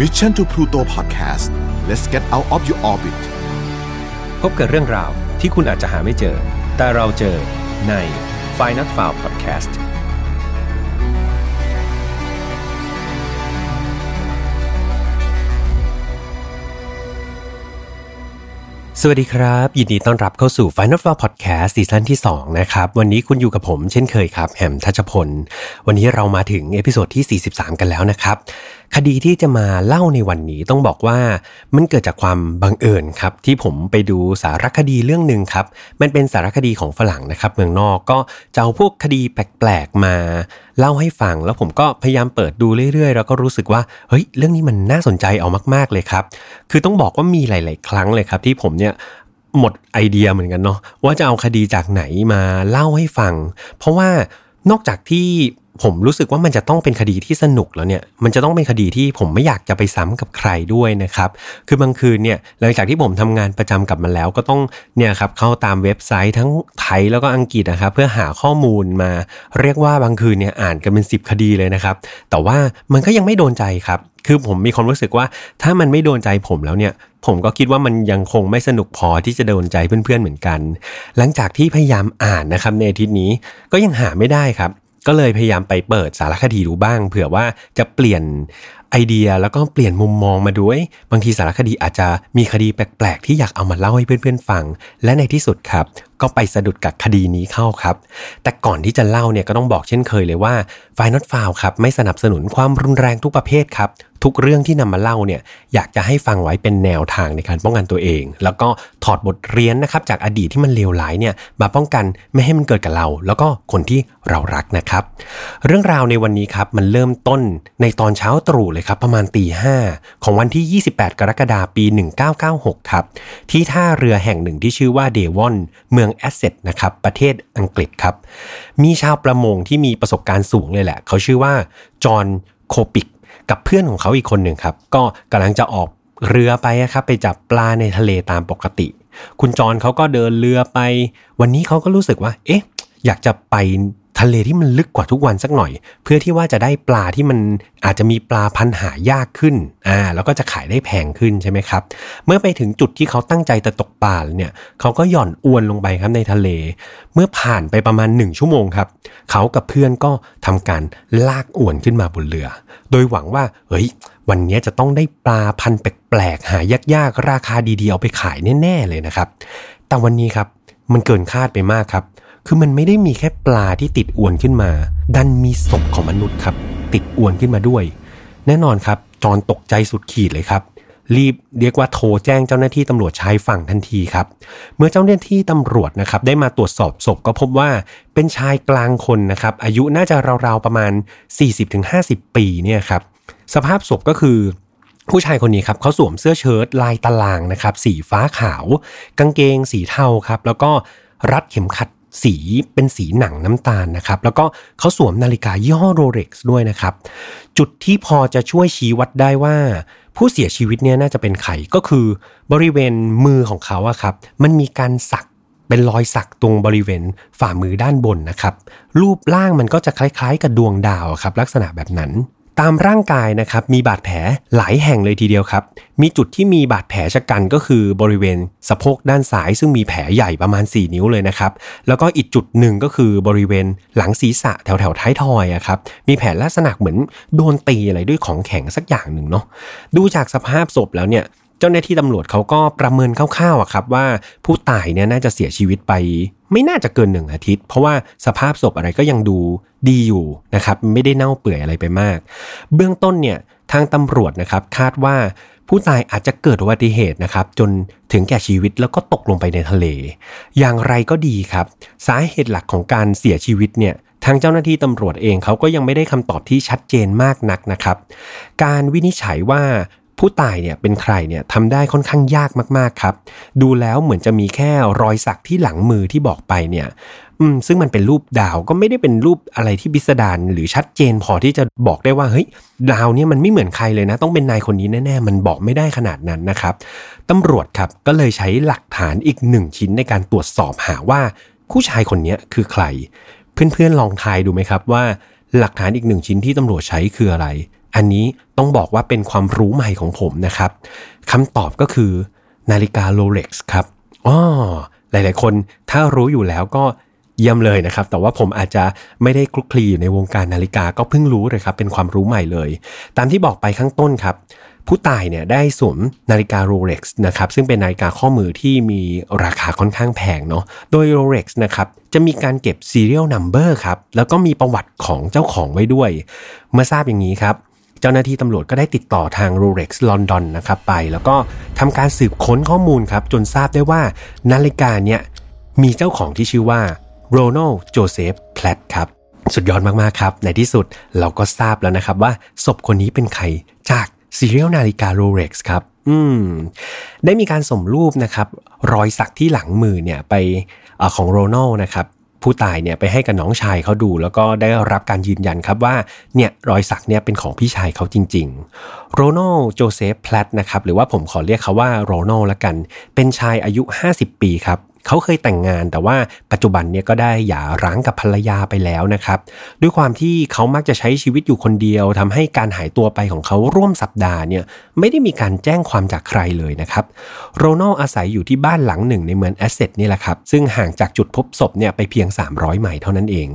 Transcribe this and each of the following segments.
Mission to Pluto Podcast let's get out of your orbit พบกับเรื่องราวที่คุณอาจจะหาไม่เจอ แต่เราเจอใน f i n a l f i l e Podcast สวัสดีครับ ยินดีต้อนรับเข้าสู่ Final f o u r Podcast ซีซั่นที่ 2 นะครับ วันนี้คุณอยู่กับผมเช่นเคยครับ แหมทัชพล วันนี้เรามาถึง episode ที่ 43 กันแล้วนะครับคดีที่จะมาเล่าในวันนี้ต้องบอกว่ามันเกิดจากความบังเอิญครับ ที่ผมไปดูสารคดีเรื่องหนึ่งครับ มันเป็นสารคดีของฝรั่งนะครับ เมืองนอกก็จะเอาพวกคดีแปลกๆมา เล่าให้ฟัง แล้วผมก็พยายามเปิดดูเรื่อยๆ แล้วก็รู้สึกว่าเฮ้ยเรื่องนี้มันน่าสนใจเอามากๆเลยครับ คือต้องบอกว่ามีหลาย ๆ ครั้งเลยครับ ที่ผมเนี่ยหมดไอเดียเหมือนกันเนาะว่าจะเอาคดีจากไหนมาเล่าให้ฟัง เพราะว่านอกจากที่ ผมรู้สึกว่ามันจะต้องเป็นคดีที่สนุกแล้วเนี่ย มันจะต้องเป็นคดีที่ผมไม่อยากจะไปซ้ำกับใครด้วยนะครับ คือบางคืนเนี่ยหลังจากที่ผมทำงานประจำกับมันแล้วก็ต้องเนี่ยครับเข้าตามเว็บไซต์ทั้งไทยแล้วก็อังกฤษนะครับเพื่อหาข้อมูลมา เรียกว่าบางคืนเนี่ยอ่านกันเป็น 10 คดีเลยนะครับ แต่ว่ามันก็ยังไม่โดนใจครับ คือผมมีความรู้สึกว่าถ้ามันไม่โดนใจผมแล้วเนี่ยผมก็คิดว่ามันยังคงไม่สนุกพอที่จะโดนใจเพื่อนๆเหมือนกัน หลังจากที่พยายามอ่านนะครับในอาทิตย์นี้ก็ยังหาไม่ได้ครับ ก็เลยพยายามไปเปิดสารคดีดูบ้าง เผื่อว่าจะเปลี่ยนไอเดียแล้วก็เปลี่ยนมุมมองมาด้วย บางทีสารคดีอาจจะมีคดีแปลกๆ ที่อยากเอามาเล่าให้เพื่อนๆฟัง และในที่สุดครับ ก็ไปสะดุดกับคดีนี้เข้าครับ แต่ก่อนที่จะเล่าเนี่ยก็ต้องบอกเช่นเคยเลยว่าไฟนอตฟาวครับไม่สนับสนุนความรุนแรงทุกประเภทครับ ทุกเรื่องที่นำมาเล่าเนี่ยอยากจะให้ฟังไว้เป็นแนวทางในการป้องกันตัวเอง แล้วก็ถอดบทเรียนนะครับจากอดีตที่มันเลวร้ายเนี่ยมาป้องกันไม่ให้มันเกิดกับเรา แล้วก็คนที่เรารักนะครับ เรื่องราวในวันนี้ครับมันเริ่มต้นในตอนเช้าตรู่เลยครับประมาณตีห้าของวันที่ 28 กรกฎาคมปี 1996 ครับ ที่ท่าเรือแห่งหนึ่งที่ชื่อว่าเดวอนเมืองแอสเซทนะครับประเทศอังกฤษครับ มีชาวประมงที่มีประสบการณ์สูงเลยแหละ เขาชื่อว่าจอห์นโคปิก กับเพื่อนของเขาอีกคนหนึ่งครับ ก็กำลังจะออกเรือไปครับไปจับปลาในทะเลตามปกติ คุณจอนเขาก็เดินเรือไป วันนี้เขาก็รู้สึกว่า เอ๊ะ อยากจะไป ทะเลที่มันลึกกว่าทุกวันสักหน่อย เพื่อที่ว่าจะได้ปลาที่มันอาจจะมีปลาพันหายากขึ้นอ่าแล้วก็จะขายได้แพงขึ้นใช่ไหมครับ เมื่อไปถึงจุดที่เขาตั้งใจจะตกปลาเนี่ยเขาก็หย่อนอวนลงไปครับในทะเล เมื่อผ่านไปประมาณ 1 ชั่วโมงครับเขากับเพื่อนก็ทำการลากอวนขึ้นมาบนเรือ โดยหวังว่าเฮ้ยวันนี้จะต้องได้ปลาพันแปลกๆหายากๆราคาดีๆเอาไปขายแน่ๆเลยนะครับแต่วันนี้ครับมันเกินคาดไปมากครับ คือมันไม่ได้มีแค่ปลาที่ติดอวนขึ้นมา ดันมีศพของมนุษย์ครับ ติดอวนขึ้นมาด้วย แน่นอนครับจอนตกใจสุดขีดเลยครับ รีบเรียกว่าโทรแจ้งเจ้าหน้าที่ตำรวจชายฝั่งทันทีครับ เมื่อเจ้าหน้าที่ตำรวจนะครับ ได้มาตรวจสอบศพก็พบว่าเป็นชายกลางคนนะครับ อายุน่าจะราวๆประมาณ 40-50 ปีเนี่ยครับสภาพศพก็คือผู้ชายคนนี้ครับเขาสวมเสื้อเชิ้ตลายตารางนะครับ สีฟ้าขาว กางเกงสีเทาครับ แล้วก็รัดเข็มขัด สีเป็นสีหนังน้ำตาลนะครับ แล้วก็เขาสวมนาฬิกายี่ห้อโรเล็กซ์ด้วยนะครับ จุดที่พอจะช่วยชี้วัดได้ว่า ผู้เสียชีวิตเนี่ยน่าจะเป็นไข่ก็คือบริเวณมือของเขาอะครับ มันมีการสักเป็นรอยสักตรงบริเวณฝ่ามือด้านบนนะครับ รูปร่างมันก็จะคล้ายๆ กับดวงดาวครับ ลักษณะแบบนั้น ตามร่างกายนะครับมีบาดแผลหลายแห่งเลยทีเดียวครับ มีจุดที่มีบาดแผลชะกันก็คือบริเวณสะโพกด้านซ้าย ซึ่งมีแผลใหญ่ประมาณ 4 นิ้วเลยนะครับ แล้วก็อีกจุดหนึ่งก็คือบริเวณหลังศีรษะแถวแถวท้ายทอยอะครับมีแผลลักษณะเหมือนโดนตีอะไรด้วยของแข็งสักอย่างหนึ่งเนาะดูจากสภาพศพแล้วเนี่ย เจ้าหน้าที่ตำรวจเขาก็ประเมินคร่าวๆอะครับว่าผู้ตายเนี่ยน่าจะเสียชีวิตไป ไม่น่าจะเกินหนึ่งอาทิตย์ เพราะว่าสภาพศพอะไรก็ยังดูดีอยู่นะครับไม่ได้เน่าเปื่อยอะไรไปมาก เบื้องต้นเนี่ยทางตำรวจนะครับคาดว่าผู้ตายอาจจะเกิดอุบัติเหตุนะครับจนถึงแก่ชีวิตแล้วก็ตกลงไปในทะเล อย่างไรก็ดีครับ สาเหตุหลักของการเสียชีวิตเนี่ยทางเจ้าหน้าที่ตำรวจเองเขาก็ยังไม่ได้คำตอบที่ชัดเจนมากนักนะครับ การวินิจฉัยว่า ผู้ตายเนี่ยเป็นใครเนี่ยทำได้ค่อนข้างยากมากๆครับ ดูแล้วเหมือนจะมีแค่รอยสักที่หลังมือที่บอกไปเนี่ยอืมซึ่งมันเป็นรูปดาวก็ไม่ได้เป็นรูปอะไรที่พิสดารหรือชัดเจนพอที่จะบอกได้ว่าเฮ้ยดาวเนี่ยมันไม่เหมือนใครเลยนะ ต้องเป็นนายคนนี้แน่ๆ มันบอกไม่ได้ขนาดนั้นนะครับตำรวจครับก็เลยใช้หลักฐานอีกหนึ่งชิ้นในการตรวจสอบหาว่าผู้ชายคนนี้คือใคร เพื่อนๆลองทายดูไหมครับว่า หลักฐานอีกหนึ่งชิ้นที่ตำรวจใช้คืออะไร อันนี้ต้องบอกว่าเป็นความรู้ใหม่ของผมนะครับคำตอบก็คือนาฬิกาโรเล็กซ์ครับอ๋อหลายๆ คนถ้ารู้อยู่แล้วก็เยี่ยมเลยนะครับ แต่ว่าผมอาจจะไม่ได้คลุกคลีอยู่ในวงการนาฬิกาก็เพิ่งรู้เลยครับ เป็นความรู้ใหม่เลย ตามที่บอกไปข้างต้นครับ ผู้ตายเนี่ยได้สวมนาฬิกา Rolex นะครับซึ่งเป็นนาฬิกาข้อมือที่มีราคาค่อนข้างแพงเนาะโดย Rolex นะครับจะมีการเก็บ serial number ครับแล้วก็มีประวัติของเจ้าของไว้ด้วย เมื่อทราบอย่างนี้ครับ เจ้าหน้าที่ตำรวจก็ได้ติดต่อทาง Rolex London นะครับไป แล้วก็ทำการสืบค้นข้อมูลครับ จนทราบได้ว่านาฬิกาเนี่ยมีเจ้าของที่ชื่อว่า Ronald Joseph Platt ครับสุดยอดมาก ๆ ครับ ในที่สุดเราก็ทราบแล้วนะครับว่าศพคนนี้เป็นใครจาก serial นาฬิกา Rolex ครับ อืม ได้มีการส่งรูปนะครับ รอยสักที่หลังมือเนี่ยไปของ Ronald นะครับ ผู้ตายเนี่ยไปให้กับน้องชายเขาดู แล้วก็ได้รับการยืนยันครับว่าเนี่ยรอยสักเนี่ยเป็นของพี่ชายเขาจริง ๆ Ronald Joseph Platt นะครับหรือว่าผมขอเรียกเขาว่า Ronald ละกัน เป็นชายอายุ 50 ปีครับ เขาเคยแต่งงานแต่ว่าปัจจุบันเนี่ยก็ได้หย่าร้างกับภรรยาไปแล้วนะครับ ด้วยความที่เขามักจะใช้ชีวิตอยู่คนเดียวทำให้การหายตัวไปของเขาร่วมสัปดาห์เนี่ยไม่ได้มีการแจ้งความจากใครเลยนะครับโรนัลอาศัยอยู่ที่บ้านหลังหนึ่งในเมืองเอสเซ็กซ์นี่แหละครับซึ่งห่างจากจุดพบศพเนี่ยไปเพียง 300 ไมล์เท่านั้นเอง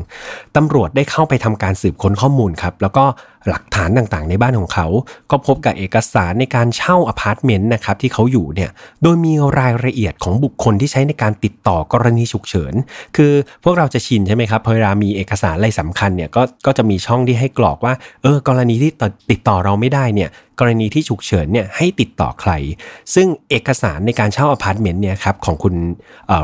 ตำรวจได้เข้าไปทำการสืบค้นข้อมูลครับแล้วก็หลักฐานต่างๆ ในบ้านของเขา ก็พบกับเอกสารในการเช่าอพาร์ตเมนต์นะครับที่เขาอยู่เนี่ยโดยมีรายละเอียดของบุคคลที่ใช้ในการติดต่อกรณีฉุกเฉิน คือพวกเราจะชินใช่ไหมครับพอเวลามีเอกสารอะไรสำคัญเนี่ยก็ก็จะมีช่องที่ให้กรอกว่าเออกรณีที่ติดต่อเราไม่ได้เนี่ยกรณีที่ฉุกเฉินเนี่ยให้ติดต่อใคร ซึ่งเอกสารในการเช่าอพาร์ตเมนต์เนี่ยครับของคุณ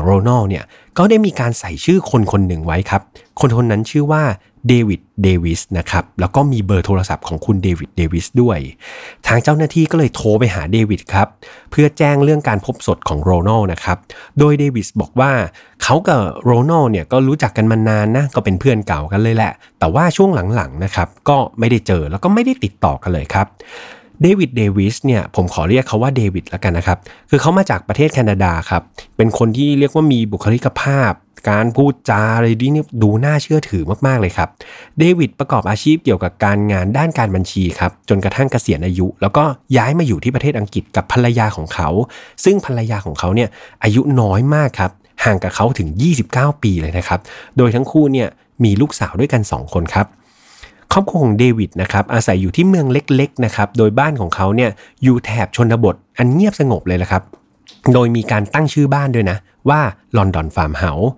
โรนัลเนี่ยก็ได้มีการใส่ชื่อคนคนหนึ่งไว้ครับ คนคนนั้นชื่อว่าเดวิดเดวิสนะครับแล้วก็มีเบอร์โทรศัพท์ของคุณเดวิดเดวิสด้วย ทางเจ้าหน้าที่ก็เลยโทรไปหาเดวิดครับ เพื่อแจ้งเรื่องการพบศพของโรนัลนะครับ โดยเดวิสบอกว่าเขากับโรนัลเนี่ยก็รู้จักกันมานานนะ ก็เป็นเพื่อนเก่ากันเลยแหละแต่ว่าช่วงหลังๆนะครับก็ไม่ได้เจอแล้วก็ไม่ได้ติดต่อกันเลยครับเดวิดเดวิสเนี่ยผมขอเรียกเขาว่าเดวิดแล้วกันนะครับ คือเขามาจากประเทศแคนาดาครับ เป็นคนที่เรียกว่ามีบุคลิกภาพ การพูดจาอะไรดีนี่ดูน่าเชื่อถือมากๆเลยครับ เดวิดประกอบอาชีพเกี่ยวกับการงานด้านการบัญชีครับ จนกระทั่งเกษียณอายุ แล้วก็ย้ายมาอยู่ที่ประเทศอังกฤษกับภรรยาของเขา ซึ่งภรรยาของเขาเนี่ยอายุน้อยมากครับห่างกับเขาถึง 29 ปีเลยนะครับ โดยทั้งคู่เนี่ย มีลูกสาวด้วยกัน 2 คนครับครอบครัวของเดวิดนะครับอาศัยอยู่ที่เมืองเล็กๆนะครับโดยบ้านของเขาเนี่ยอยู่แถบชนบทอันเงียบสงบเลยละครับ โดยมีการตั้งชื่อบ้านด้วยนะว่าLondon Farmhouse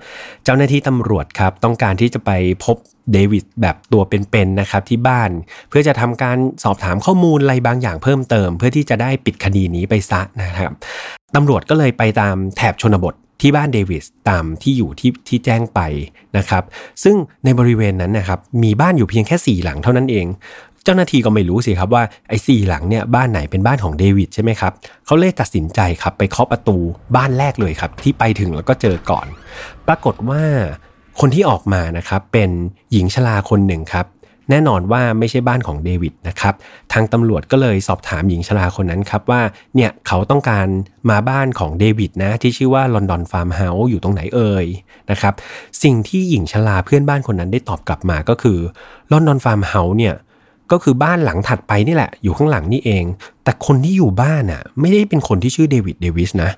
เจ้าหน้าที่ตำรวจครับต้องการที่จะไปพบเดวิดแบบตัวเป็นๆนะครับที่บ้าน เพื่อจะทำการสอบถามข้อมูลอะไรบางอย่างเพิ่มเติม เพื่อที่จะได้ปิดคดีนี้ไปซะนะครับตำรวจก็เลยไปตามแถบชนบท ที่บ้านเดวิสตามที่อยู่ที่ที่แจ้งไปนะครับ ซึ่งในบริเวณนั้นนะครับมีบ้านอยู่เพียงแค่ 4 หลังเท่านั้นเอง เจ้าหน้าที่ก็ไม่รู้สิครับว่าไอ้สี่หลังเนี่ยบ้านไหนเป็นบ้านของเดวิดใช่ไหมครับเขาเลยตัดสินใจครับไปเคาะประตูบ้านแรกเลยครับที่ไปถึงแล้วก็เจอก่อน ปรากฏว่าคนที่ออกมานะครับเป็นหญิงชราคนหนึ่งครับ แน่นอนว่าไม่ใช่บ้านของเดวิดนะครับ ทางตำรวจก็เลยสอบถามหญิงชราคนนั้นครับว่าเนี่ยเขาต้องการมาบ้านของเดวิดนะที่ชื่อว่า London Farmhouse อยู่ตรงไหนเอ่ยนะครับ สิ่งที่หญิงชราเพื่อนบ้านคนนั้นได้ตอบกลับมาก็คือ London Farmhouse เนี่ยก็คือบ้านหลังถัดไปนี่แหละ อยู่ข้างหลังนี่เอง แต่คนที่อยู่บ้านอะ ไม่ได้เป็นคนที่ชื่อเดวิดเดวิสนะ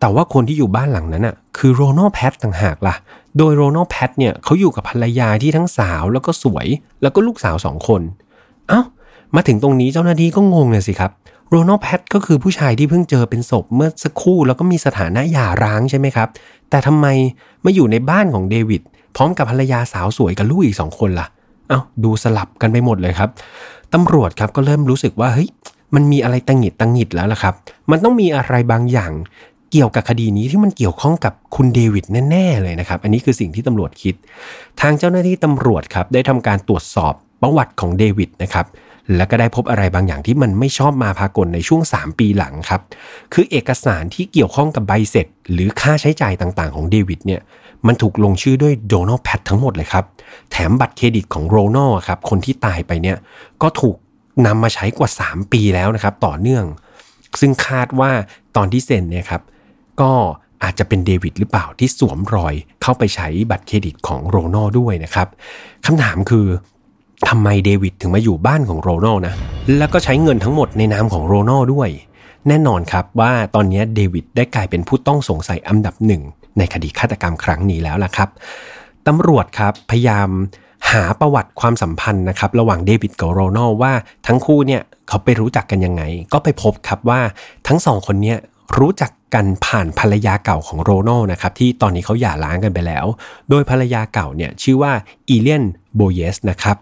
แต่ว่าคนที่อยู่บ้านหลังนั้นอะคือโรนัลแพทต่างหากล่ะ โดยโรนัลแพทเนี่ยเขาอยู่กับภรรยาที่ทั้งสาวแล้วก็สวย แล้วก็ลูกสาวสองคนเอ้า มาถึงตรงนี้เจ้าหน้าที่ก็งงเลยสิครับโรนัลแพทก็คือผู้ชายที่เพิ่งเจอเป็นศพเมื่อสักครู่แล้วก็มีสถานะหย่าร้างใช่ไหมครับ แต่ทำไมมาอยู่ในบ้านของเดวิดพร้อมกับภรรยาสาวสวยกับลูกอีกสองคนล่ะเอ้าดูสลับกันไปหมดเลยครับตำรวจครับก็เริ่มรู้สึกว่าเฮ้ยมันมีอะไรตังหิดตังหิดแล้วล่ะครับ มันต้องมีอะไรบางอย่าง เกี่ยวกับคดีนี้ที่มันเกี่ยวข้องกับคุณเดวิดแน่ๆเลยนะครับ อันนี้คือสิ่งที่ตำรวจคิด ทางเจ้าหน้าที่ตำรวจครับได้ทำการตรวจสอบประวัติของเดวิดนะครับแล้วก็ได้พบอะไรบางอย่างที่มันไม่ชอบมาพากลในช่วง 3 ปีหลังครับ คือเอกสารที่เกี่ยวข้องกับใบเสร็จ หรือค่าใช้จ่ายต่างๆของเดวิดเนี่ย มันถูกลงชื่อด้วยโดนัลด์แพททั้งหมดเลยครับ แถมบัตรเครดิตของโรนัลครับ คนที่ตายไปเนี่ย ก็ถูกนำมาใช้กว่า 3 ปีแล้วนะครับ ต่อเนื่อง ซึ่งคาดว่าตอนที่เซ็นเนี่ยครับ ก็อาจจะเป็นเดวิดหรือเปล่าที่สวมรอยเข้าไปใช้บัตรเครดิตของโรนัลด้วยนะครับคำถามคือทำไมเดวิดถึงมาอยู่บ้านของโรนัลนะ แล้วก็ใช้เงินทั้งหมดในนามของโรนัลด้วย แน่นอนครับว่าตอนนี้เดวิดได้กลายเป็นผู้ต้องสงสัยอันดับหนึ่งในคดีฆาตกรรมครั้งนี้แล้วล่ะครับตำรวจครับพยายามหาประวัติความสัมพันธ์นะครับระหว่างเดวิดกับโรนัลว่าทั้งคู่เนี่ยเขาไปรู้จักกันยังไง ก็ไปพบครับว่าทั้งสองคนเนี้ย รู้จักกันผ่านภรรยาเก่าของโรนัลนะครับที่ตอนนี้เขาหย่าร้างกันไปแล้ว โดยภรรยาเก่าเนี่ยชื่อว่าอีเลียนโบเยสนะครับ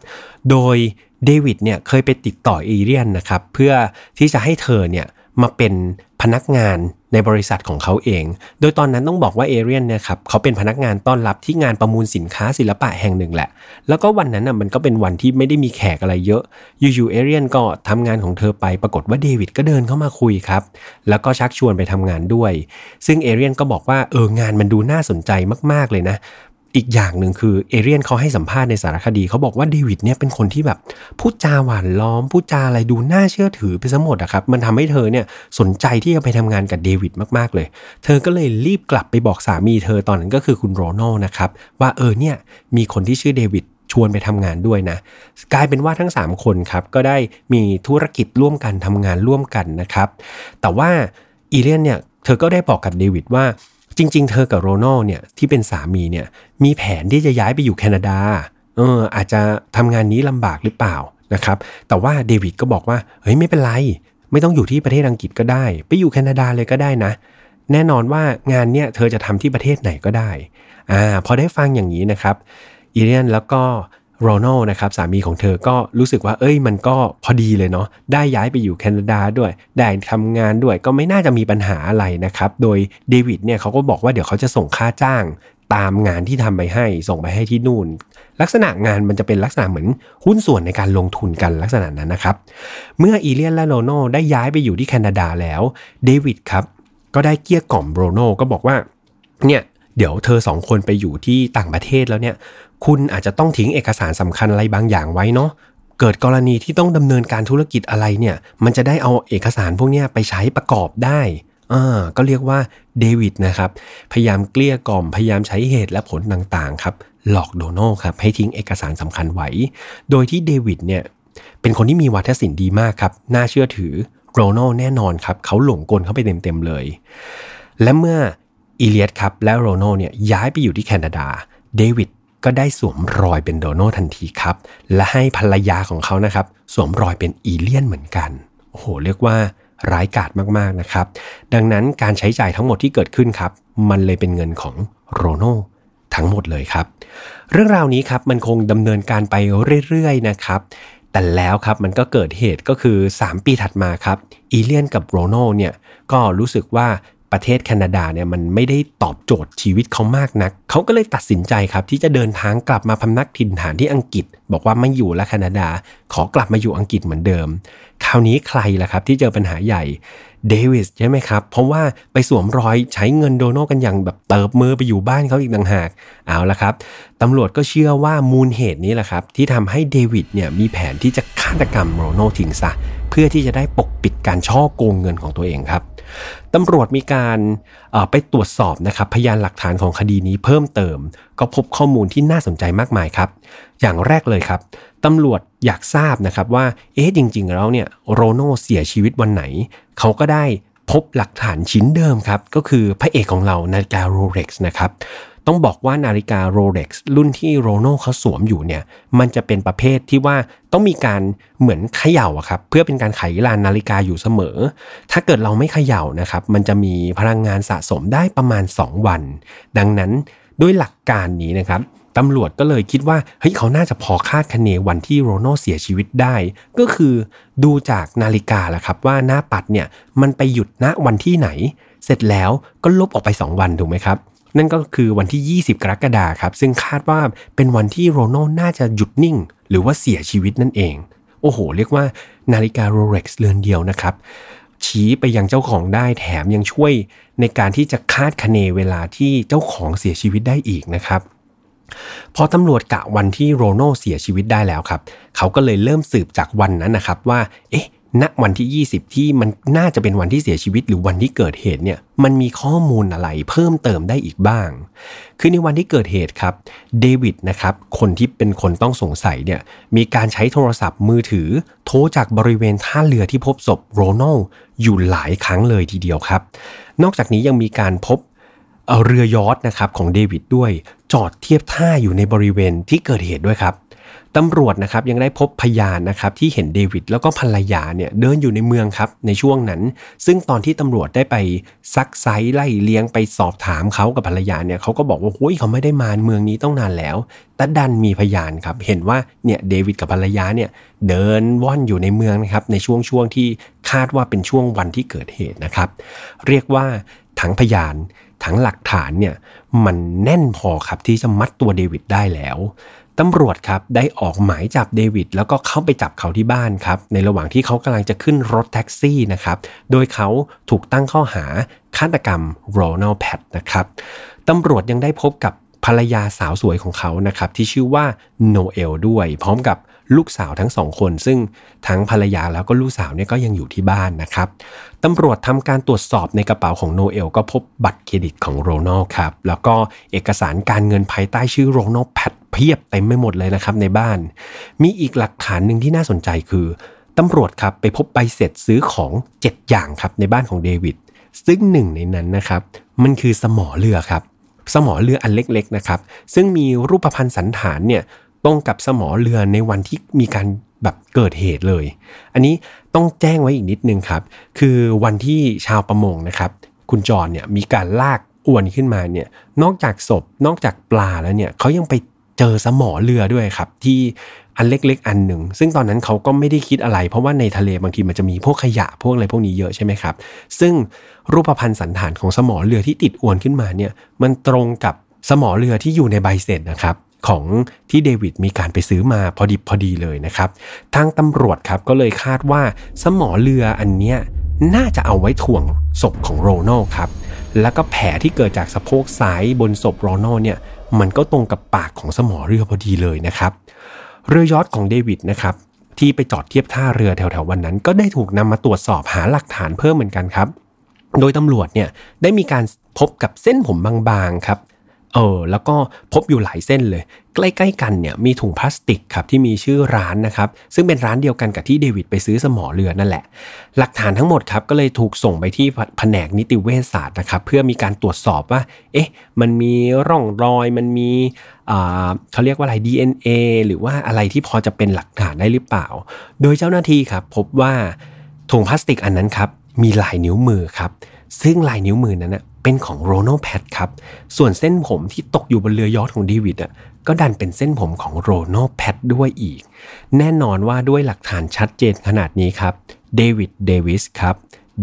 โดยเดวิดเนี่ยเคยไปติดต่ออีเลียนนะครับเพื่อที่จะให้เธอเนี่ยมาเป็น พนักงานในบริษัทของเขาเอง โดยตอนนั้นต้องบอกว่าเอเรียนเนี่ยครับเขาเป็นพนักงานต้อนรับที่งานประมูลสินค้าศิลปะแห่งหนึ่งแหละ แล้วก็วันนั้นน่ะมันก็เป็นวันที่ไม่ได้มีแขกอะไรเยอะ อยู่ๆเอเรียนก็ทำงานของเธอไป ปรากฏว่าเดวิดก็เดินเข้ามาคุยครับ แล้วก็ชักชวนไปทำงานด้วย ซึ่งเอเรียนก็บอกว่าเอองานมันดูน่าสนใจมากๆเลยนะ อีกอย่างหนึ่งคือเอเรียนเขาให้สัมภาษณ์ในสารคดีเขาบอกว่าเดวิดเนี่ยเป็นคนที่แบบพูดจาหวานล้อมพูดจาอะไรดูน่าเชื่อถือไปซะหมดอะครับมันทำให้เธอเนี่ยสนใจที่จะไปทำงานกับเดวิดมากๆเลย เธอก็เลยรีบกลับไปบอกสามีเธอตอนนั้นก็คือคุณโรนัลนะครับว่าเออเนี่ยมีคนที่ชื่อเดวิดชวนไปทำงานด้วยนะ กลายเป็นว่าทั้ง 3 คนครับก็ได้มีธุรกิจร่วมกันทำงานร่วมกันนะครับ แต่ว่าอีเลียนเนี่ยเธอก็ได้บอกกับเดวิดว่า จริง ๆ เธอกับโรนัลเนี่ยที่เป็นสามีเนี่ยมีแผนที่จะย้ายไปอยู่แคนาดาเอออาจจะทำงานนี้ลำบากหรือเปล่านะครับแต่ว่าเดวิดก็บอกว่าเฮ้ยไม่เป็นไร ไม่ต้องอยู่ที่ประเทศอังกฤษก็ได้ ไปอยู่แคนาดาเลยก็ได้นะ แน่นอนว่างานเนี่ยเธอจะทำที่ประเทศไหนก็ได้อ่าพอได้ฟังอย่างนี้นะครับอีเลียนแล้วก็ โรนัลนะครับสามีของเธอก็รู้สึกว่าเอ้ยมันก็พอดีเลยเนาะได้ย้ายไปอยู่แคนาดาด้วย ได้ทำงานด้วยก็ไม่น่าจะมีปัญหาอะไรนะครับ โดยเดวิดเนี่ยเขาก็บอกว่าเดี๋ยวเขาจะส่งค่าจ้างตามงานที่ทำไปให้ส่งไปให้ที่นู่น ลักษณะงานมันจะเป็นลักษณะเหมือนหุ้นส่วนในการลงทุนกันลักษณะนั้นนะครับ เมื่ออีเลียนและโรนัลได้ย้ายไปอยู่ที่แคนาดาแล้วเดวิดครับก็ได้เกี้ยกล่อมโรนัลก็บอกว่าเนี่ยเดี๋ยวเธอสองคนไปอยู่ที่ต่างประเทศแล้วเนี่ย คุณอาจจะต้องทิ้งเอกสารสำคัญอะไรบางอย่างไว้เนาะเกิดกรณีที่ต้องดำเนินการธุรกิจอะไรเนี่ย มันจะได้เอาเอกสารพวกนี้ไปใช้ประกอบได้อ่าก็เรียกว่าเดวิดนะครับ พยายามเกลี้ยกล่อม พยายามใช้เหตุและผลต่างๆครับ หลอกโดนัลครับ ให้ทิ้งเอกสารสำคัญไว้ โดยที่เดวิดเนี่ย เป็นคนที่มีวัฒนศิลป์ดีมากครับ น่าเชื่อถือโรนัลแน่นอนครับ เขาหลงกลเข้าไปเต็มๆเลย และเมื่ออีเลียตครับ และโรนัลเนี่ยย้ายไปอยู่ที่แคนาดา เดวิด ก็ได้สวมรอยเป็นโดโนัลทันทีครับ และให้ภรรยาของเขานะครับ สวมรอยเป็นอีเลียนเหมือนกันโอ้โหเรียกว่าร้ายกาจมากๆนะครับ ดังนั้นการใช้จ่ายทั้งหมดที่เกิดขึ้นครับ มันเลยเป็นเงินของโรนัลทั้งหมดเลยครับ เรื่องราวนี้ครับมันคงดำเนินการไปเรื่อยๆนะครับ แต่แล้วครับมันก็เกิดเหตุก็คือ 3 ปีถัดมาครับอีเลียนกับโรนัลเนี่ยก็รู้สึกว่า ประเทศแคนาดาเนี่ยมันไม่ได้ตอบโจทย์ชีวิตเขามากนัก เขาก็เลยตัดสินใจครับที่จะเดินทางกลับมาพำนักถิ่นฐานที่อังกฤษ บอกว่าไม่อยู่แล้วแคนาดา ขอกลับมาอยู่อังกฤษเหมือนเดิม คราวนี้ใครล่ะครับที่เจอปัญหาใหญ่เดวิสใช่ไหมครับ เพราะว่าไปสวมรอยใช้เงินโดนัลกันอย่างแบบเติบมือไปอยู่บ้านเขาอีกต่างหาก เอาละครับตำรวจก็เชื่อว่ามูลเหตุนี้แหละครับ ที่ทำให้เดวิดเนี่ยมีแผนที่จะฆาตกรรมโรนัลทิ้งซะ เพื่อที่จะได้ปกปิดการช่อโกงเงินของตัวเองครับ ตำรวจมีการไปตรวจสอบนะครับพยานหลักฐานของคดีนี้เพิ่มเติม ก็พบข้อมูลที่น่าสนใจมากมายครับ อย่างแรกเลยครับตำรวจอยากทราบนะครับว่าเอ๊ะจริง ๆ แล้วเนี่ยโรโนเสียชีวิตวันไหน เขาก็ได้พบหลักฐานชิ้นเดิมครับ ก็คือพระเอกของเรานาฬิกาโรเล็กซ์นะครับ ต้องบอกว่านาฬิกาโรเล็กซ์รุ่นที่โรโน่เขาสวมอยู่เนี่ย มันจะเป็นประเภทที่ว่าต้องมีการเหมือนเขย่าอะครับ เพื่อเป็นการไขลานนาฬิกาอยู่เสมอ ถ้าเกิดเราไม่เขย่านะครับ มันจะมีพลังงานสะสมได้ประมาณ 2 วัน ดังนั้นด้วยหลักการนี้นะครับตำรวจก็เลยคิดว่าเฮ้ยเขาน่าจะพอคาดคะเนวันที่โรโน่เสียชีวิตได้ ก็คือดูจากนาฬิกาแหละครับว่าหน้าปัดเนี่ยมันไปหยุดณวันที่ไหน เสร็จแล้วก็ลบออกไป 2 วันถูกไหมครับ นั่นก็คือวันที่ 20 กรกฎาคมครับ ซึ่งคาดว่าเป็นวันที่โรนัลน่าจะหยุดนิ่ง หรือว่าเสียชีวิตนั่นเอง โอ้โห เรียกว่านาฬิกาโรเล็กซ์เรือนเดียวนะครับ ชี้ไปยังเจ้าของได้แถมยังช่วยในการที่จะคาดคะเนเวลาที่เจ้าของเสียชีวิตได้อีกนะครับพอตำรวจกะวันที่โรนัลเสียชีวิตได้แล้วครับ เขาก็เลยเริ่มสืบจากวันนั้นนะครับว่า เอ๊ะ ณวันที่ 20 ที่มันน่าจะเป็นวันที่เสียชีวิตหรือวันที่เกิดเหตุเนี่ยมันมีข้อมูลอะไรเพิ่มเติมได้อีกบ้าง คือในวันที่เกิดเหตุครับเดวิดนะครับคนที่เป็นคนต้องสงสัยเนี่ยมีการใช้โทรศัพท์มือถือ โทรจากบริเวณท่าเรือที่พบศพโรนัลอยู่หลายครั้งเลยทีเดียวครับ นอกจากนี้ยังมีการพบเรือยอทนะครับของเดวิดด้วยจอดเทียบท่าอยู่ในบริเวณที่เกิดเหตุด้วยครับ ตำรวจนะครับยังได้พบพยานนะครับที่เห็นเดวิดแล้วก็ภรรยาเนี่ยเดินอยู่ในเมืองครับในช่วงนั้น ซึ่งตอนที่ตำรวจได้ไปซักไซไล่เลี้ยงไปสอบถามเขากับภรรยาเนี่ยเขาก็บอกว่าโอ้ยเขาไม่ได้มาเมืองนี้ต้องนานแล้วแต่ดันมีพยานครับเห็นว่าเนี่ยเดวิดกับภรรยาเนี่ยเดินว่อนอยู่ในเมืองนะครับในช่วงช่วงที่คาดว่าเป็นช่วงวันที่เกิดเหตุนะครับ เรียกว่าทั้งพยานทั้งหลักฐานเนี่ย มันแน่นพอครับที่จะมัดตัวเดวิดได้แล้วตำรวจครับได้ออกหมายจับเดวิดแล้วก็เข้าไปจับเขาที่บ้านครับ ในระหว่างที่เขากำลังจะขึ้นรถแท็กซี่นะครับ โดยเขาถูกตั้งข้อหาฆาตกรรมโรนัลแพดนะครับตำรวจยังได้พบกับภรรยาสาวสวยของเขานะครับที่ชื่อว่าโนเอลด้วย พร้อมกับ ลูกสาวทั้งสองคน ซึ่งทั้งภรรยาแล้วก็ลูกสาวเนี่ยก็ยังอยู่ที่บ้านนะครับตำรวจทำการตรวจสอบในกระเป๋าของโนเอลก็พบบัตรเครดิตของโรนัลครับแล้วก็เอกสารการเงินภายใต้ชื่อโรนัลแพดเพียบเต็มไม่หมดเลยนะครับในบ้าน มีอีกหลักฐานหนึ่งที่น่าสนใจคือตำรวจครับไปพบใบเสร็จซื้อของ 7 อย่างครับในบ้านของเดวิดซึ่งหนึ่งในนั้นนะครับมันคือสมอเรือครับสมอเรืออันเล็กๆนะครับซึ่งมีรูปพรรณสันฐานเนี่ย ตรงกับสมอเรือในวันที่มีการแบบเกิดเหตุเลย อันนี้ต้องแจ้งไว้อีกนิดนึงครับ คือวันที่ชาวประมงนะครับ คุณจรเนี่ยมีการลากอวนขึ้นมาเนี่ย นอกจากศพ นอกจากปลาแล้วเนี่ยเขายังไปเจอสมอเรือด้วยครับ ที่อันเล็กๆ อันหนึ่ง ซึ่งตอนนั้นเขาก็ไม่ได้คิดอะไร เพราะว่าในทะเลบางทีมันจะมีพวกขยะพวกอะไรพวกนี้เยอะใช่ไหมครับ ซึ่งรูปพรรณสันฐานของสมอเรือที่ติดอวนขึ้นมาเนี่ย มันตรงกับสมอเรือที่อยู่ในใบเสร็จนะครับ ของที่เดวิดมีการไปซื้อมาพอดิบพอดีเลยนะครับ ทางตำรวจครับก็เลยคาดว่าสมอเรืออันเนี้ยน่าจะเอาไว้ถ่วงศพของโรนัลครับ แล้วก็แผลที่เกิดจากสะโพกซ้ายบนศพโรนัลเนี่ยมันก็ตรงกับปากของสมอเรือพอดีเลยนะครับ เรือยอทของเดวิดนะครับที่ไปจอดเทียบท่าเรือแถวๆวันนั้น ก็ได้ถูกนำมาตรวจสอบหาหลักฐานเพิ่มเหมือนกันครับ โดยตำรวจเนี่ยได้มีการพบกับเส้นผมบางๆครับ เออแล้วก็พบอยู่หลายเส้นเลย ใกล้ๆกันเนี่ยมีถุงพลาสติกครับที่มีชื่อร้านนะครับ ซึ่งเป็นร้านเดียวกันกับที่เดวิดไปซื้อสมอเรือนั่นแหละ หลักฐานทั้งหมดครับก็เลยถูกส่งไปที่แผนกนิติเวชศาสตร์นะครับ เพื่อมีการตรวจสอบว่า เอ๊ะ มันมีร่องรอยมันมีเขาเรียกว่าอะไร DNA หรือว่าอะไรที่พอจะเป็นหลักฐานได้หรือเปล่า โดยเจ้าหน้าที่ครับพบว่าถุงพลาสติกอันนั้นครับมีลายนิ้วมือครับ ซึ่งลายนิ้วมือนั้นนะเป็นของโรนัลแพทครับ ส่วนเส้นผมที่ตกอยู่บนเรือยอทของเดวิดอะก็ดันเป็นเส้นผมของโรนัลแพทด้วยอีก แน่นอนว่าด้วยหลักฐานชัดเจนขนาดนี้ครับเดวิดเดวิสครับ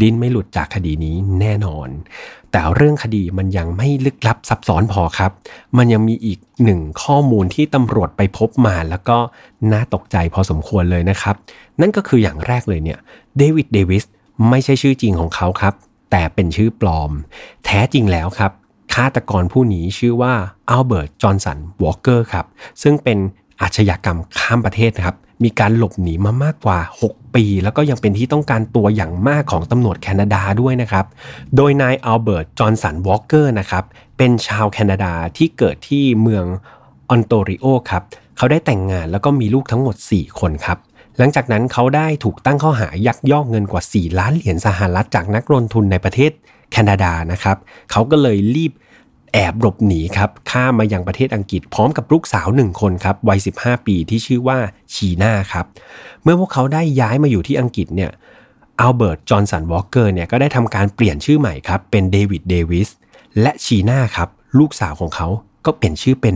ดิ้นไม่หลุดจากคดีนี้แน่นอน แต่เรื่องคดีมันยังไม่ลึกลับซับซ้อนพอครับ มันยังมีอีกหนึ่งข้อมูลที่ตำรวจไปพบมาแล้วก็น่าตกใจพอสมควรเลยนะครับ นั่นก็คืออย่างแรกเลยเนี่ยเดวิดเดวิสไม่ใช่ชื่อจริงของเขาครับ แต่เป็นชื่อปลอม แท้จริงแล้วครับฆาตกรผู้นี้ชื่อว่าอัลเบิร์ต จอห์นสัน วอลเกอร์ครับ ซึ่งเป็นอาชญากรรมข้ามประเทศนะครับ มีการหลบหนีมามากกว่า 6 ปี แล้วก็ยังเป็นที่ต้องการตัวอย่างมากของตำรวจแคนาดาด้วยนะครับ โดยนายอัลเบิร์ต จอห์นสัน วอลเกอร์นะครับ เป็นชาวแคนาดาที่เกิดที่เมืองออนโตริโอครับ เขาได้แต่งงานแล้วก็มีลูกทั้งหมด 4 คนครับ หลังจากนั้นเขาได้ถูกตั้งข้อหายักยอกเงินกว่า 4 ล้านเหรียญสหรัฐจากนักลงทุนในประเทศแคนาดานะครับ เขาก็เลยรีบแอบหลบหนีครับ ข้ามมายังประเทศอังกฤษพร้อมกับลูกสาวหนึ่งคนครับ วัย 15 ปีที่ชื่อว่าชีน่าครับ เมื่อพวกเขาได้ย้ายมาอยู่ที่อังกฤษเนี่ยอัลเบิร์ต จอห์นสัน วอลเกอร์เนี่ยก็ได้ทำการเปลี่ยนชื่อใหม่ครับ เป็นเดวิด เดวิส และชีน่าครับ ลูกสาวของเขาก็เปลี่ยนชื่อเป็น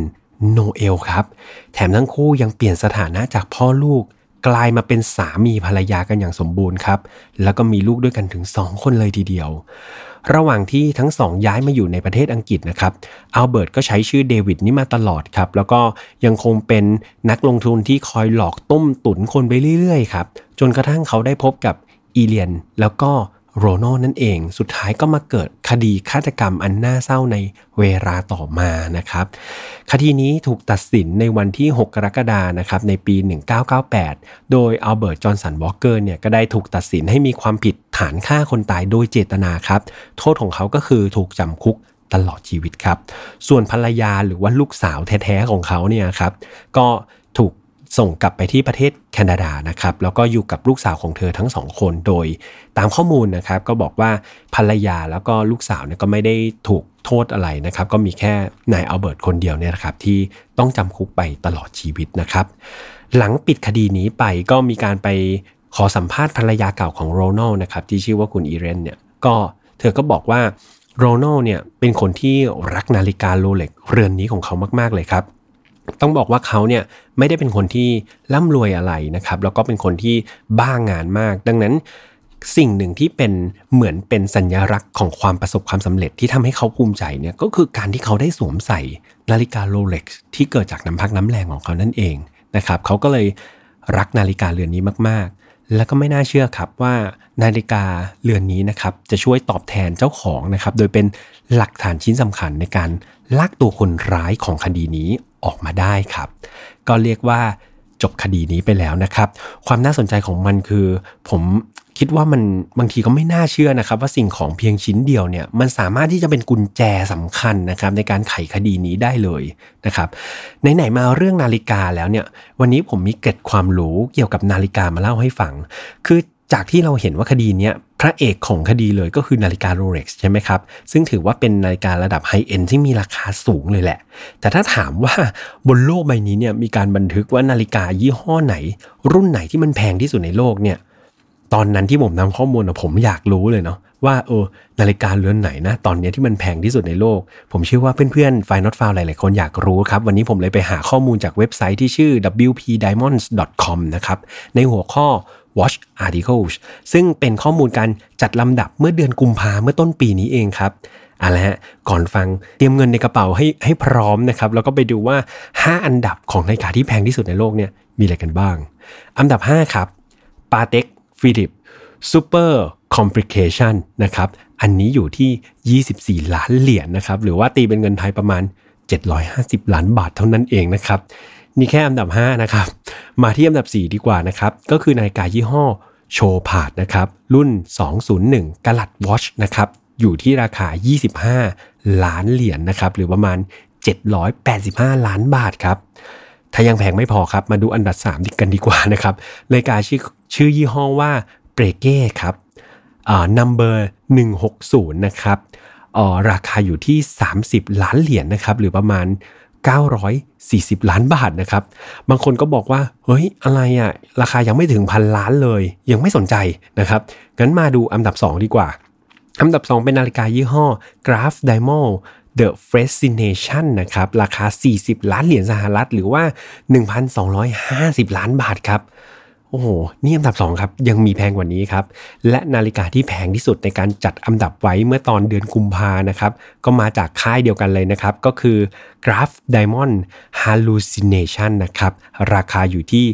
โนเอลครับ แถมทั้งคู่ยังเปลี่ยนสถานะจากพ่อลูก กลายมาเป็นสามีภรรยากันอย่างสมบูรณ์ครับ แล้วก็มีลูกด้วยกันถึง 2 คนเลยทีเดียว ระหว่างที่ทั้งสองย้ายมาอยู่ในประเทศอังกฤษนะครับอัลเบิร์ตก็ใช้ชื่อเดวิดนี้มาตลอดครับ แล้วก็ยังคงเป็นนักลงทุนที่คอยหลอกต้มตุ๋นคนไปเรื่อยๆครับ จนกระทั่งเขาได้พบกับอีเลียน แล้วก็ โรโนนั่นเอง สุดท้ายก็มาเกิดคดีฆาตกรรมอันน่าเศร้าในเวลาต่อมานะครับ คดีนี้ถูกตัดสินในวันที่ 6 กรกฎานะครับในปี 1998 โดยอัลเบิร์ต จอห์นสัน วอลเกอร์เนี่ยก็ได้ถูกตัดสินให้มีความผิดฐานฆ่าคนตายโดยเจตนาครับ โทษของเขาก็คือถูกจำคุกตลอดชีวิตครับ ส่วนภรรยาหรือว่าลูกสาวแท้ๆของเขาเนี่ยครับ ก็ ส่งกลับไปที่ประเทศแคนาดานะครับแล้วก็อยู่กับลูกสาวของเธอทั้งสองคนโดยตามข้อมูลนะครับก็บอกว่าภรรยาแล้วก็ลูกสาวเนี่ยก็ไม่ได้ถูกโทษอะไรนะครับก็มีแค่นายอัลเบิร์ตคนเดียวเนี่ยนะครับที่ต้องจำคุกไปตลอดชีวิตนะครับ หลังปิดคดีนี้ไปก็มีการไปขอสัมภาษณ์ภรรยาเก่าของโรนัลนะครับที่ชื่อว่าคุณอีเรนเนี่ยก็เธอก็บอกว่าโรนัลเนี่ยเป็นคนที่รักนาฬิกาโรเล็กเรือนนี้ของเขามาก ๆ เลยครับ ต้องบอกว่าเขาเนี่ยไม่ได้เป็นคนที่ร่ำรวยอะไรนะครับ แล้วก็เป็นคนที่บ้างานมาก ดังนั้นสิ่งหนึ่งที่เป็นเหมือนเป็นสัญลักษณ์ของความประสบความสำเร็จที่ทำให้เขาภูมิใจเนี่ยก็คือการที่เขาได้สวมใส่นาฬิกาโรเล็กซ์ที่เกิดจากน้ำพักน้ำแรงของเขานั่นเองนะครับเขาก็เลยรักนาฬิกาเรือนนี้มาก แล้วก็ไม่น่าเชื่อครับว่านาฬิกาเรือนนี้นะครับจะช่วยตอบแทนเจ้าของนะครับโดยเป็นหลักฐานชิ้นสำคัญในการลากตัวคนร้ายของคดีนี้ออกมาได้ครับ ก็เรียกว่า จบคดีนี้ไปแล้วนะครับ ความน่าสนใจของมันคือ ผมคิดว่ามันบางทีก็ไม่น่าเชื่อนะครับ ว่าสิ่งของเพียงชิ้นเดียวเนี่ยมันสามารถที่จะเป็นกุญแจสำคัญนะครับ ในการไขคดีนี้ได้เลยนะครับไหนๆมาเรื่องนาฬิกาแล้วเนี่ย วันนี้ผมมีเกร็ดความรู้เกี่ยวกับนาฬิกามาเล่าให้ฟัง คือ จากที่เราเห็นว่าคดีนี้พระเอกของคดีเลยก็คือนาฬิกาโรเล็กซ์ใช่ไหมครับ ซึ่งถือว่าเป็นนาฬิการะดับไฮเอ็นที่มีราคาสูงเลยแหละ แต่ถ้าถามว่าบนโลกใบนี้เนี่ยมีการบันทึกว่านาฬิกายี่ห้อไหน รุ่นไหนที่มันแพงที่สุดในโลกเนี่ยตอนนั้นที่ผมนำข้อมูลผมอยากรู้เลยเนาะว่าเออนาฬิกาเรือนไหนนะ ตอนนี้ที่มันแพงที่สุดในโลก ผมเชื่อว่าเพื่อนๆไฟนอตฟาวหลายๆคนอยากรู้ครับ วันนี้ผมเลยไปหาข้อมูลจากเว็บไซต์ที่ชื่อ wpdiamonds.com นะครับ ในหัวข้อ Watch Articles ซึ่งเป็นข้อมูลการจัดลำดับเมื่อเดือนกุมภาเมื่อต้นปีนี้เองครับเอาละฮะก่อนฟังเตรียมเงินในกระเป๋าให้ให้พร้อมนะครับแล้วก็ไปดูว่า 5 อันดับของนาฬิกาที่แพงที่สุดในโลกเนี่ยมีอะไรกันบ้าง อันดับ 5 ครับ Patek Philippe Super Complication นะครับอันนี้อยู่ที่ 24 ล้านเหรียญนะครับหรือว่าตีเป็นเงินไทยประมาณ 750 ล้านบาทเท่านั้นเองนะครับ นี่แค่อันดับ 5 นะครับ มาที่อันดับ 4 ดีกว่านะครับ ก็คือนาฬิกายี่ห้อ Chopard นะครับ รุ่น 201 Carat Watch นะครับ อยู่ที่ราคา 25 ล้านเหรียญนะครับ หรือประมาณ 785 ล้านบาทครับ ถ้ายังแพงไม่พอครับ มาดูอันดับ3ดีกันดีกว่านะครับนาฬิกาชื่อชื่อยี่ห้อว่าเบรเก้ครับอ่า number 160 นะครับอ่อราคาอยู่ที่ 30 ล้านเหรียญนนะครับ หรือประมาณ 940 ล้านบาทนะครับ บางคนก็บอกว่า เฮ้ย อะไรอะ่ะ ราคายังไม่ถึงพันล้านเลย ยังไม่สนใจนะครับ งั้นมาดูอันดับ 2 ดีกว่า อันดับ 2 เป็นนาฬิกายี่ห้อ Graf Diamond The Fascination นะครับ ราคา 40 ล้านเหรียญสหรัฐ หรือว่า 1,250 ล้านบาทครับ โอ้โห นี่อันดับ 2 ครับ ยังมีแพงกว่านี้ครับ และนาฬิกาที่แพงที่สุดในการจัดอันดับไว้เมื่อตอนเดือนกุมภานะครับ ก็มาจากค่ายเดียวกันเลยนะครับ ก็คือ Graph Diamond Hallucination นะครับ ราคาอยู่ที่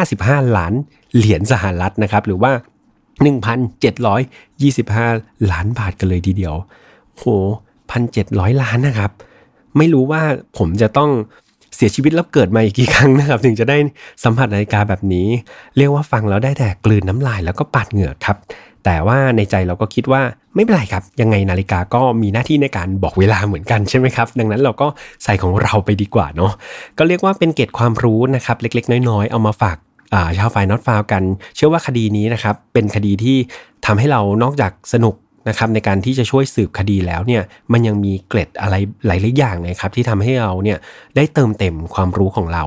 55 ล้านเหรียญสหรัฐนะครับ หรือว่า 1,725 ล้านบาทกันเลยทีเดียวโหพันเจ็ดร้อยล้านนะครับ ไม่รู้ว่าผมจะต้อง เสียชีวิตแล้วเกิดมาอีกกี่ครั้งนะครับ ถึงจะได้สัมผัสนาฬิกาแบบนี้ เรียกว่าฟังแล้วได้แต่กลืนน้ำลายแล้วก็ปาดเหงื่อครับ แต่ว่าในใจเราก็คิดว่าไม่เป็นไรครับ ยังไงนาฬิกาก็มีหน้าที่ในการบอกเวลาเหมือนกันใช่ไหมครับ ดังนั้นเราก็ใส่ของเราไปดีกว่าเนาะก็เรียกว่าเป็นเกตความรู้นะครับเล็กๆ น้อยๆ เอามาฝากชาวไฟนอตฟาวกัน เชื่อว่าคดีนี้นะครับเป็นคดีที่ทำให้เรานอกจากสนุก นะครับในการที่จะช่วยสืบคดีแล้วเนี่ยมันยังมีเกร็ดอะไรหลายๆอย่างนะครับที่ทำให้เราเนี่ยได้เติมเต็มความรู้ของเรา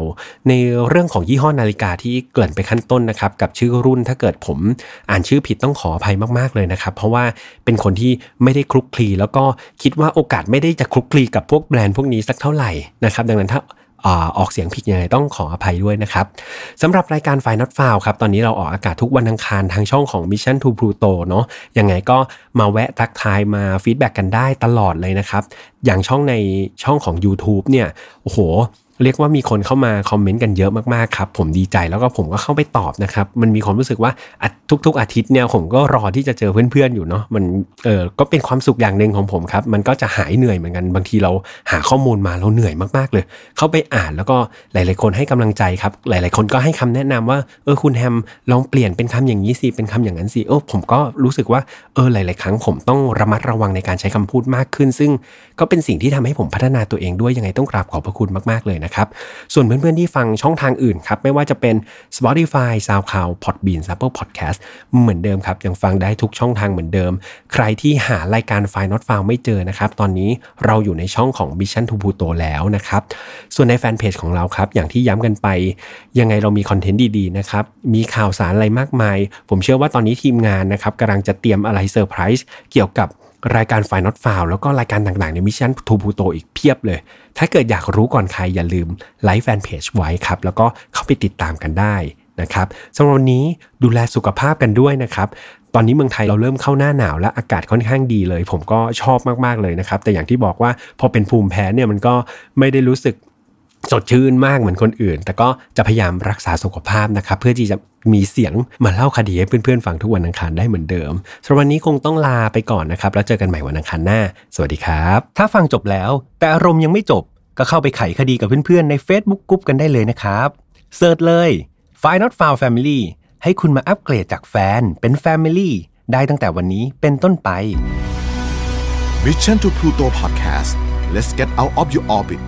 ในเรื่องของยี่ห้อนาฬิกาที่เกินไปขั้นต้นนะครับกับชื่อรุ่นถ้าเกิดผมอ่านชื่อผิดต้องขออภัยมากๆเลยนะครับ เพราะว่าเป็นคนที่ไม่ได้คลุกคลีแล้วก็คิดว่าโอกาสไม่ได้จะคลุกคลีกับพวกแบรนด์พวกนี้สักเท่าไหร่นะครับดังนั้นถ้า ออกเสียงผิดยังไงต้องขออภัยด้วยนะครับสำหรับรายการ File Not Found ครับ ตอนนี้เราออกอากาศทุกวันอังคารทางช่องของ Mission to Pluto เนาะยังไงก็มาแวะทักทายมา feedback กันได้ตลอดเลยนะครับ อย่างช่องในช่องของ YouTube เนี่ยโอ้โห เรียกว่ามีคนเข้ามาคอมเมนต์กันเยอะมากๆครับผมดีใจแล้วก็ผมก็เข้าไปตอบนะครับ มันมีความรู้สึกว่าทุก ๆ อาทิตย์เนี่ยผมก็รอที่จะเจอเพื่อนๆอยู่เนาะมันเออก็เป็นความสุขอย่างหนึ่งของผมครับ มันก็จะหายเหนื่อยเหมือนกันบางทีเราหาข้อมูลมาเราเหนื่อยมากๆเลย เข้าไปอ่านแล้วก็หลาย ๆ คนให้กำลังใจครับ หลาย ๆ คนก็ให้คำแนะนำว่าเออคุณแฮมลองเปลี่ยนเป็นคำอย่างนี้สิเป็นคำอย่างนั้นสิเออผมก็รู้สึกว่าเออหลาย ๆ ครั้งผมต้องระมัดระวังในการใช้คำพูดมากขึ้น ซึ่งก็เป็นสิ่งที่ทำให้ผมพัฒนาตัวเองด้วยยังไงต้องกราบขอบพระคุณมากๆเลยนะครับ ส่วนเพื่อนๆที่ฟังช่องทางอื่นครับ ไม่ว่าจะเป็น Spotify SoundCloud Podbean Apple Podcast เหมือนเดิมครับ ยังฟังได้ทุกช่องทางเหมือนเดิม ใครที่หารายการ f i Not f o u n ไม่เจอนะครับ ตอนนี้เราอยู่ในช่องของ Mission to Pluto แล้วนะครับ ส่วนในแฟนเพจของเราครับ อย่างที่ย้ำกันไป ยังไงเรามีคอนเทนต์ดีๆนะครับ มีข่าวสารอะไรมากมาย ผมเชื่อว่าตอนนี้ทีมงานนะครับกำลังจะเตรียมอะไรเซอร์ไพรส์เกี่ยวกับ รายการ File Not Found แล้วก็รายการต่างๆใน Mission to Pluto อีกเพียบเลย ถ้าเกิดอยากรู้ก่อนใครอย่าลืมไลค์แฟนเพจไว้ครับ แล้วก็เข้าไปติดตามกันได้นะครับสำหรับวันนี้ดูแลสุขภาพกันด้วยนะครับ ตอนนี้เมืองไทยเราเริ่มเข้าหน้าหนาวและอากาศค่อนข้างดีเลย ผมก็ชอบมากๆเลยนะครับ แต่อย่างที่บอกว่าพอเป็นภูมิแพ้เนี่ยมันก็ไม่ได้รู้สึก สดชื่นมากเหมือนคนอื่น แต่ก็จะพยายามรักษาสุขภาพนะครับ เพื่อที่จะมีเสียงมาเล่าคดีให้เพื่อนๆฟังทุกวันอังคารได้เหมือนเดิมสำหรับวันนี้คงต้องลาไปก่อนนะครับ แล้วเจอกันใหม่วันอังคารหน้า สวัสดีครับ ถ้าฟังจบแล้ว แต่อารมณ์ยังไม่จบ ก็เข้าไปไขคดีกับเพื่อนๆใน Facebook กลุ่มกันได้เลยนะครับเซิร์ชเลย f i Not Found Family ให้คุณมาอัปเกรดจากแฟนเป็น Family ได้ตั้งแต่วันนี้เป็นต้นไป Mission to Pluto Podcast let's get out of your orbit